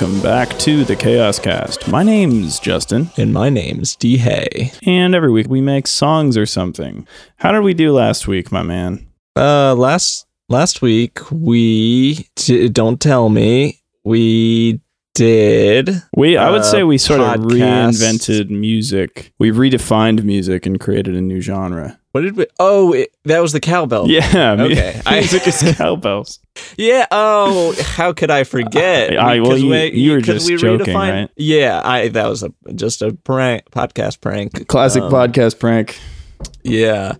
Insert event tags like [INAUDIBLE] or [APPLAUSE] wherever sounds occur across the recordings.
Welcome back to the Chaos Cast. My name's Justin, And my name's D Hay. and every week we make songs or something. How did we do last week, my man? Uh, last last week we d- don't tell me we did. We, I would Uh, say we sort of reinvented music. We redefined music and created a new genre. What did we? Oh, it, that was the cowbell. Yeah, mu- Okay. [LAUGHS] I- [LAUGHS] music is cowbells. Yeah. Oh, how could I forget? I- well, Because you- we- you were 'cause just joking, right? Yeah, I that was a just a prank podcast prank. Classic Um, podcast prank. Yeah.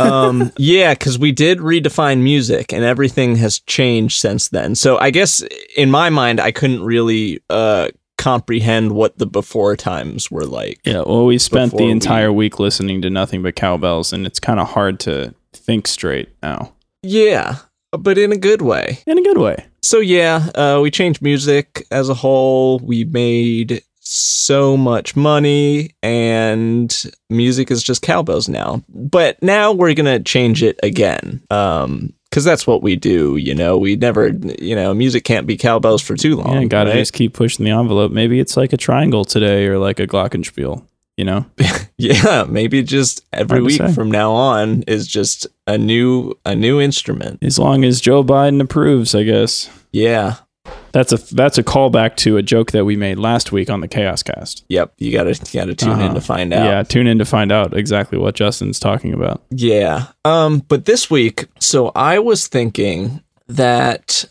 um [LAUGHS] yeah because we did redefine music and everything has changed since then so i guess in my mind i couldn't really uh comprehend what the before times were like. Yeah, well, we spent the we- entire week listening to nothing but cowbells, and it's kind of hard to think straight now. yeah but in a good way. In a good way. so yeah uh we changed music as a whole. We made so much money and music is just cowbells now. But now we're gonna change it again. Um because that's what we do you know we never you know music can't be cowbells for too long Yeah, gotta right? just keep pushing the envelope. Maybe it's like a triangle today or like a glockenspiel, you know? [LAUGHS] yeah maybe just every week say. from now on is just a new a new instrument As long as Joe Biden approves, I guess. yeah That's a that's a callback to a joke that we made last week on the Chaos Cast. yep you gotta you gotta tune in Uh-huh. to find out Yeah, tune in to find out exactly what Justin's talking about. Yeah. Um, but this week, so I was thinking that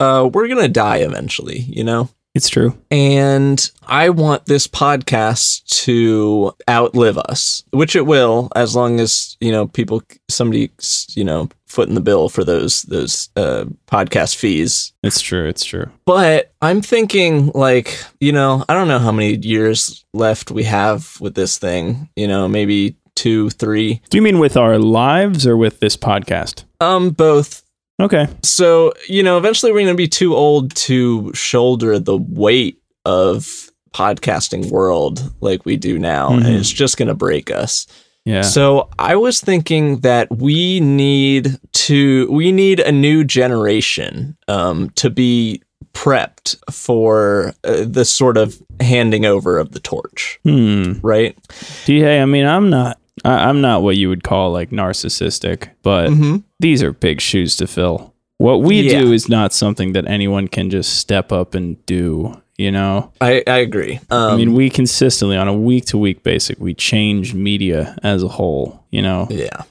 uh we're gonna die eventually, you know? It's true. And I want this podcast to outlive us, which it will, as long as, you know, people somebody you know, foot in the bill for those those uh podcast fees. It's true. It's true. But I'm thinking like, you know, I don't know how many years left we have with this thing, you know, maybe two, three. Do you mean with our lives or with this podcast? Um, both Okay. So, you know, eventually we're going to be too old to shoulder the weight of podcasting world like we do now Mhm. and it's just going to break us. Yeah. So, I was thinking that we need to we need a new generation um to be prepped for uh, this sort of handing over of the torch, hmm. right? D Hay, I mean, I'm not I, I'm not what you would call like narcissistic, but Mhm. these are big shoes to fill. What we Yeah. do is not something that anyone can just step up and do, you know? I I agree. Um, I mean, we consistently on a week to week basis, we change media as a whole, you know? Yeah.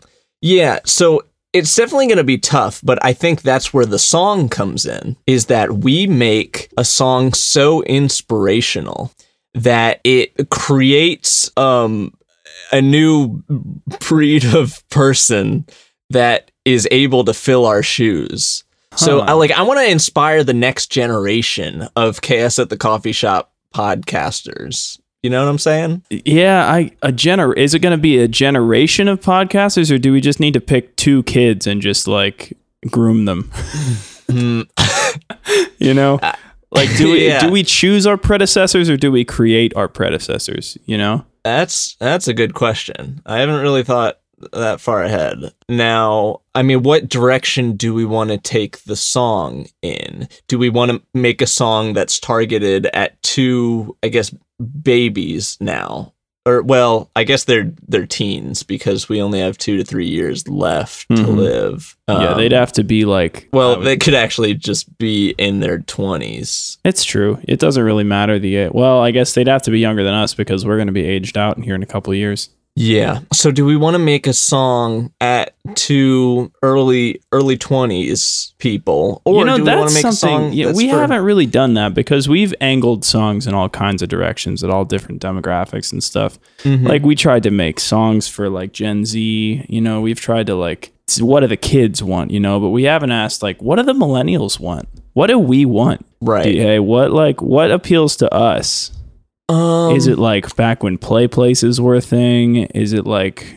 Yeah. So it's definitely going to be tough, but I think that's where the song comes in is that we make a song so inspirational that it creates um, a new breed of person that is able to fill our shoes. So Huh. I like I want to inspire the next generation of chaos at the coffee shop podcasters. You know what I'm saying? Yeah, I a gener is it going to be a generation of podcasters or do we just need to pick two kids and just like groom them? [LAUGHS] You know? Uh, like do we [LAUGHS] Yeah. do we choose our predecessors or do we create our predecessors, you know? That's that's a good question. I haven't really thought that far ahead. Now, I mean, what direction do we want to take the song in? Do we want to make a song that's targeted at two, I guess, babies now? Or well, I guess they're they're teens because we only have 2 to 3 years left to Mhm. live. yeah, Um, they'd have to be like Well, would- they could actually just be in their 20s. It's true. It doesn't really matter the age. Well, I guess they'd have to be younger than us because we're going to be aged out here in a couple of years. Yeah. So do we want to make a song at two early early twenties people, or you know, do we want to make a song? yeah, we for- haven't really done that because we've angled songs in all kinds of directions at all different demographics and stuff. Mhm. Like we tried to make songs for like Gen Z. You know, we've tried to like what do the kids want? You know, but we haven't asked like what do the millennials want? What do we want? right. Hey, what like what appeals to us? Um, Is it like back when play places were a thing? Is it like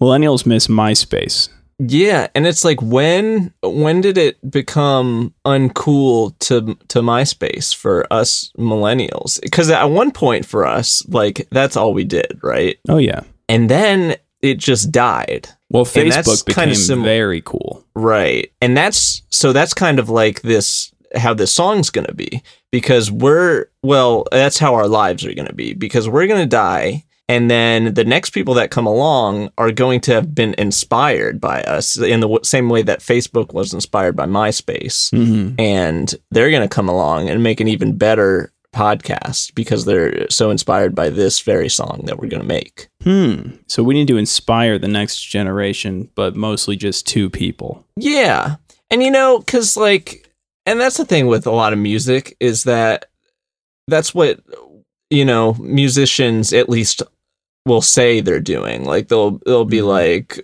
millennials miss MySpace? Yeah, and it's like when when did it become uncool to to MySpace for us millennials? Because at one point for us, like that's all we did, right? Oh yeah. And then it just died. Well, Facebook became sim- very cool. Right. And that's so that's kind of like this how this song's going to be because we're well that's how our lives are going to be because we're going to die and then the next people that come along are going to have been inspired by us in the w- same way that Facebook was inspired by MySpace Mhm. and they're going to come along and make an even better podcast because they're so inspired by this very song that we're going to make. Hmm. So we need to inspire the next generation, but mostly just two people. Yeah. And you know, cuz like and that's the thing with a lot of music is that that's what you know, musicians at least will say they're doing. Like they'll they'll be Mhm. like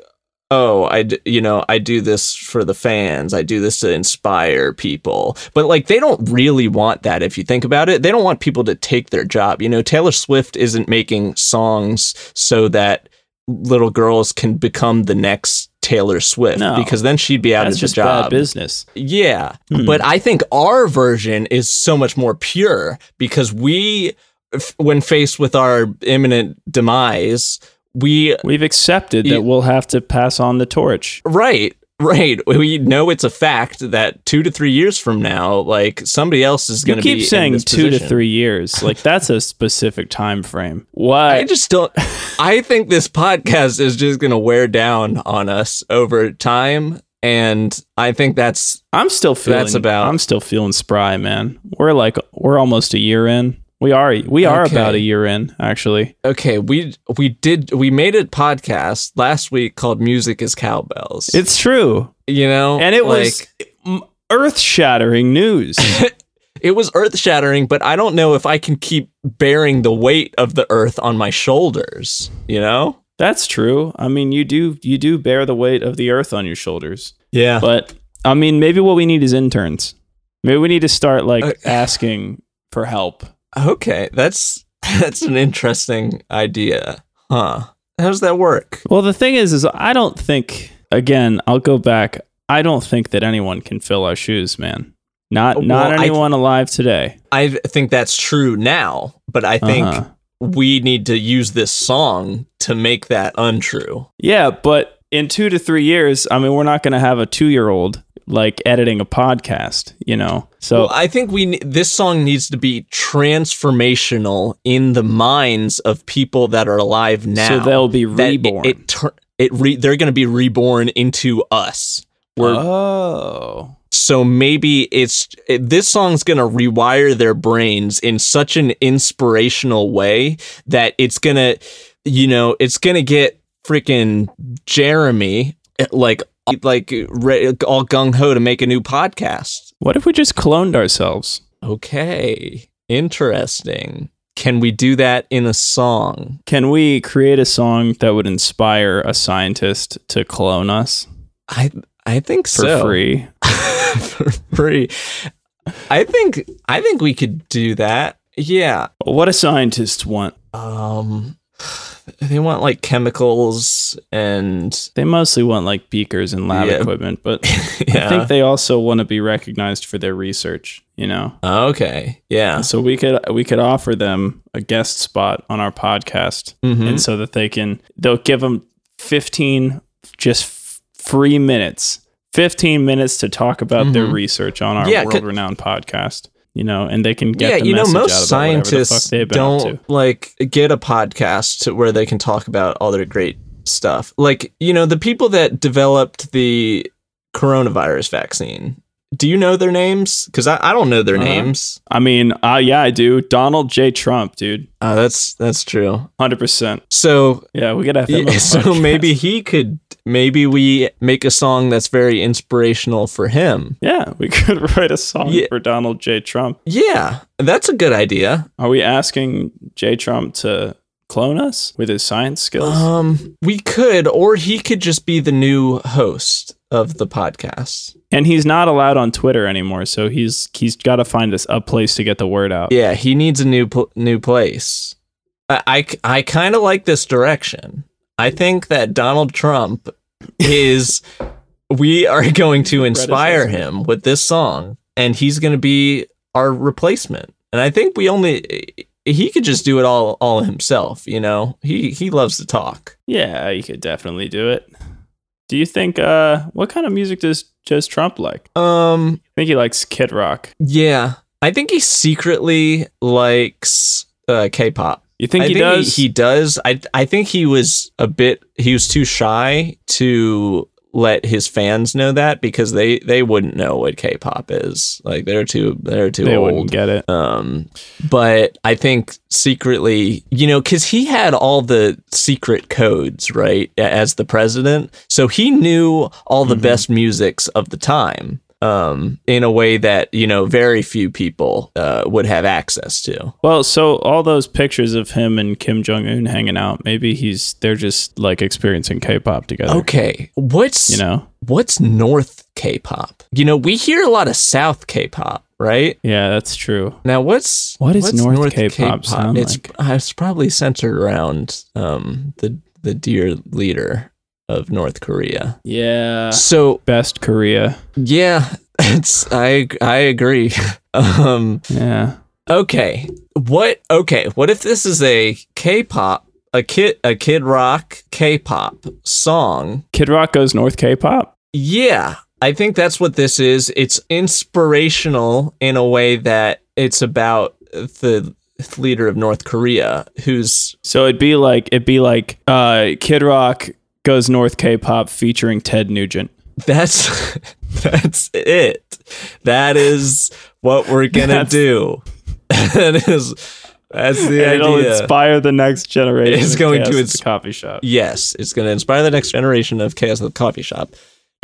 Oh, I d- you know I do this for the fans. I do this to inspire people, but like they don't really want that. If you think about it, they don't want people to take their job. You know, Taylor Swift isn't making songs so that little girls can become the next Taylor Swift No. because then she'd be out of the job. business. Yeah. Hmm. But I think our version is so much more pure because we, f- when faced with our imminent demise, we, We've accepted that we'll have to pass on the torch. right, right. We know it's a fact that two to three years from now, like somebody else is going to be keep in saying two to three years. Like that's a specific time frame. Why? I just don't. [LAUGHS] I think this podcast is just going to wear down on us over time, and I think that's I'm still feeling. That's about- I'm still feeling spry, man. We're like we're almost a year in. We are. We are Okay. about a year in, actually. okay. We we did we made a podcast last week called "Music Is Cowbells." It's true, you know, and it like, [LAUGHS] was earth-shattering news. it was earth shattering, but I don't know if I can keep bearing the weight of the earth on my shoulders. You know? That's true. I mean, you do you do bear the weight of the earth on your shoulders. Yeah. But I mean, maybe what we need is interns. Maybe we need to start like Uh, [SIGHS] asking for help. Okay, that's [LAUGHS] that's an interesting idea, huh? How does that work? Well, the thing is, is I don't think. Again, I'll go back. I don't think that anyone can fill our shoes, man. Not not Well, I- anyone alive today. I think that's true now, but I think Uh-huh. we need to use this song to make that untrue. Yeah, but in two to three years, I mean, we're not going to have a two-year-old like editing a podcast, you know. So well, I think we this song needs to be transformational in the minds of people that are alive now. so they'll be it- reborn. It, tur- it re- they're going to be reborn into us. We're oh, so maybe it's it, this song's going to rewire their brains in such an inspirational way that it's going to you know, it's going to get freaking Jeremy eh, like like re- all gung ho to make a new podcast. what if we just cloned ourselves? Okay, interesting. Can we do that in a song? Can we create a song that would inspire a scientist to clone us I I think for so. free? [LAUGHS] for free. I think I think we could do that. Yeah. What do scientists want? Um they want like chemicals and They mostly want like beakers and lab Yeah. equipment, but yeah. [LAUGHS] I think they also want to be recognized for their research, you know. okay. Yeah. So we could we could offer them a guest spot on our podcast Mhm. and so that they can they'll give them 15 just f- free minutes 15 minutes to talk about their Mhm. research on our Yeah, world-renowned podcast you know and they can get yeah, the you know, most out about whatever the scientists up don't like get a podcast where they can talk about all their great stuff. Like, you know, the people that developed the coronavirus vaccine. Do you know their names? Because I, I don't know their Uh-huh. names. I mean, uh, yeah, I do. Donald J. Trump, dude, Uh, that's that's true. hundred percent. So Yeah, we gotta have him. Yeah, so [LAUGHS] podcast. maybe he could maybe we make a song that's very inspirational for him yeah, we [LAUGHS] could write a song Yeah. for Donald J. Trump. yeah that's a good idea Are we asking J. Trump to clone us with his science skills? um we could or he could just be the new host of the podcast and he's not allowed on Twitter anymore, so he's he's got to find us a place to get the word out. yeah he needs a new pl- new place i i, I kind of like this direction i think that donald trump is we are [LAUGHS] going to inspire him with this song and he's going to be our replacement and i think we only he could just do it all all himself you know he he loves to talk Yeah, he could definitely do it. Do you think uh what kind of music does does Trump like? Um, I think he likes Kid Rock. yeah, I think he secretly likes uh, K-pop. You think I he think does? He, does. I I think he was a bit. He was too shy to let his fans know that because they they wouldn't know what K-pop is. Like they're too they're too they old. wouldn't get it. Um, but I think secretly, you know, because he had all the secret codes, right, as the president. So he knew all the Mhm. best musics of the time um, in a way that, you know, very few people uh, would have access to. Well, so all those pictures of him and Kim Jong Un hanging out, maybe he's they're just like experiencing K-pop together. Okay. What's, You know? what's North K pop? You know, we hear a lot of South K pop, right? Yeah, that's true. Now, what's What does what's North K-pop sound it's like? it's probably centered around um the the dear leader of North Korea. Yeah. So Best Korea. yeah, [LAUGHS] it's I I agree. [LAUGHS] um, Yeah. okay, what? Okay, what if this is a K-pop, a kid, a Kid Rock K-pop song? Kid Rock goes North K-pop. Yeah, I think that's what this is. It's inspirational in a way that it's about the leader of North Korea who's So it'd be like it'd be like uh Kid Rock goes North K-pop featuring Ted Nugent. that's [LAUGHS] that's it. That is what we're gonna That's- do. [LAUGHS] that is that's the And it'll idea. inspire the next generation. It's of going chaos to ins- the coffee shop. Yes, it's going to inspire the next generation of chaos at the coffee shop.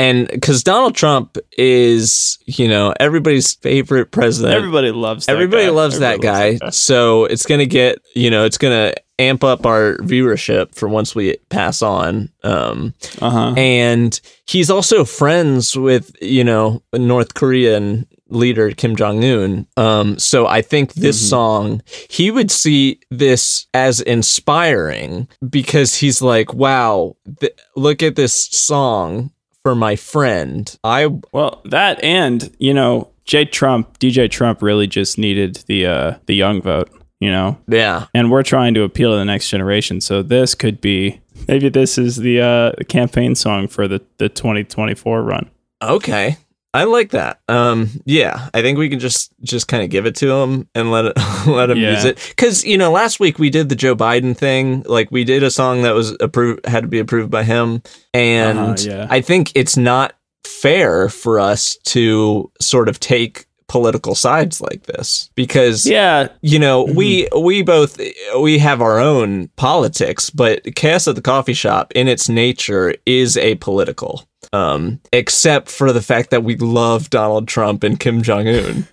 And because Donald Trump is, you know, everybody's favorite president. Everybody loves that Everybody guy. loves that Everybody guy. loves So it's going to get, you know, it's going to amp up our viewership for once we pass on. Um. Uh-huh. and he's also friends with, you know, North Korean leader Kim Jong Un. Um, so I think this Mhm. song, he would see this as inspiring because he's like, wow, th- look at this song for my friend. I Well, that and you know, J Trump, DJ Trump really just needed the uh the young vote, you know. yeah. And we're trying to appeal to the next generation. So this could be maybe this is the uh the campaign song for the the 2024 run. Okay. I like that. Um, yeah, I think we can just just kind of give it to him and let it [LAUGHS] let him Yeah. use it. Because you know, last week we did the Joe Biden thing. Like we did a song that was approved had to be approved by him, and Uh-huh, yeah. I think it's not fair for us to sort of take political sides like this because Yeah, you know we Mm-hmm. we both we have our own politics but chaos at the coffee shop in its nature is apolitical um except for the fact that we love donald trump and kim jong-un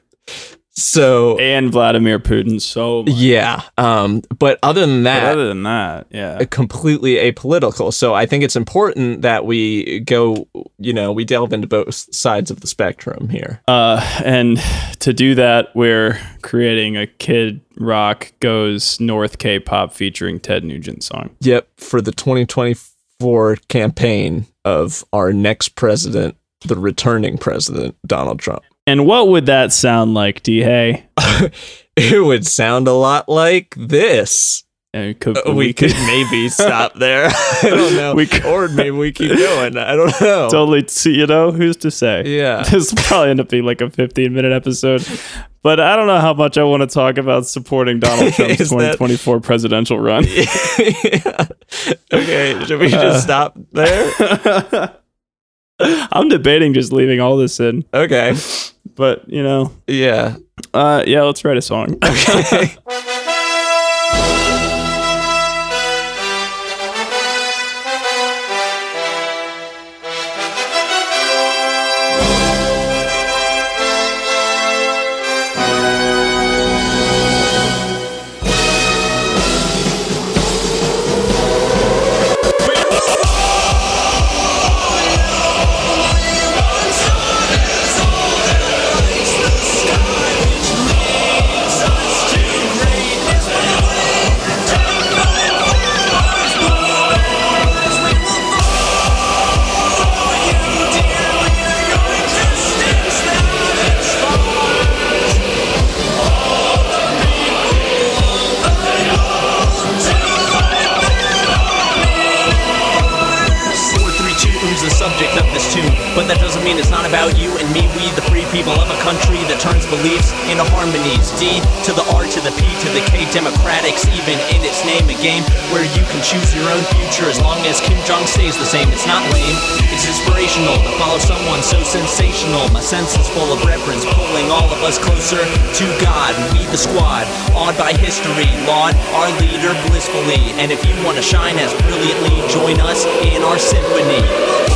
so and Vladimir Putin so much. yeah um but other than But that other than that, yeah. completely apolitical so i think it's important that we go you know we delve into both sides of the spectrum here Uh, and to do that, we're creating a Kid Rock goes North K-pop featuring Ted Nugent song. Yep, for the 2024 campaign of our next president, the returning president, Donald Trump. And what would that sound like, D. Hay? [LAUGHS] It would sound a lot like this. And could, Uh, We could [LAUGHS] maybe stop there. [LAUGHS] I don't know. We could- or maybe we keep going. I don't know. totally see, you know, who's to say? yeah. This will probably end up being like a 15 minute episode. But I don't know how much I want to talk about supporting Donald Trump's Is that- 2024 presidential run. yeah. Okay, should we just stop there? [LAUGHS] I'm debating just leaving all this in. Okay. But, you know, Yeah. uh, yeah, let's write a song. Okay. [LAUGHS] name, a game where you can choose your own future as long as Kim Jong stays the same. It's not lame, it's inspirational to follow someone so sensational. My sense is full of reverence, pulling all of us closer to God. We, the squad, awed by history, laud our leader blissfully. And if you want to shine as brilliantly, join us in our symphony.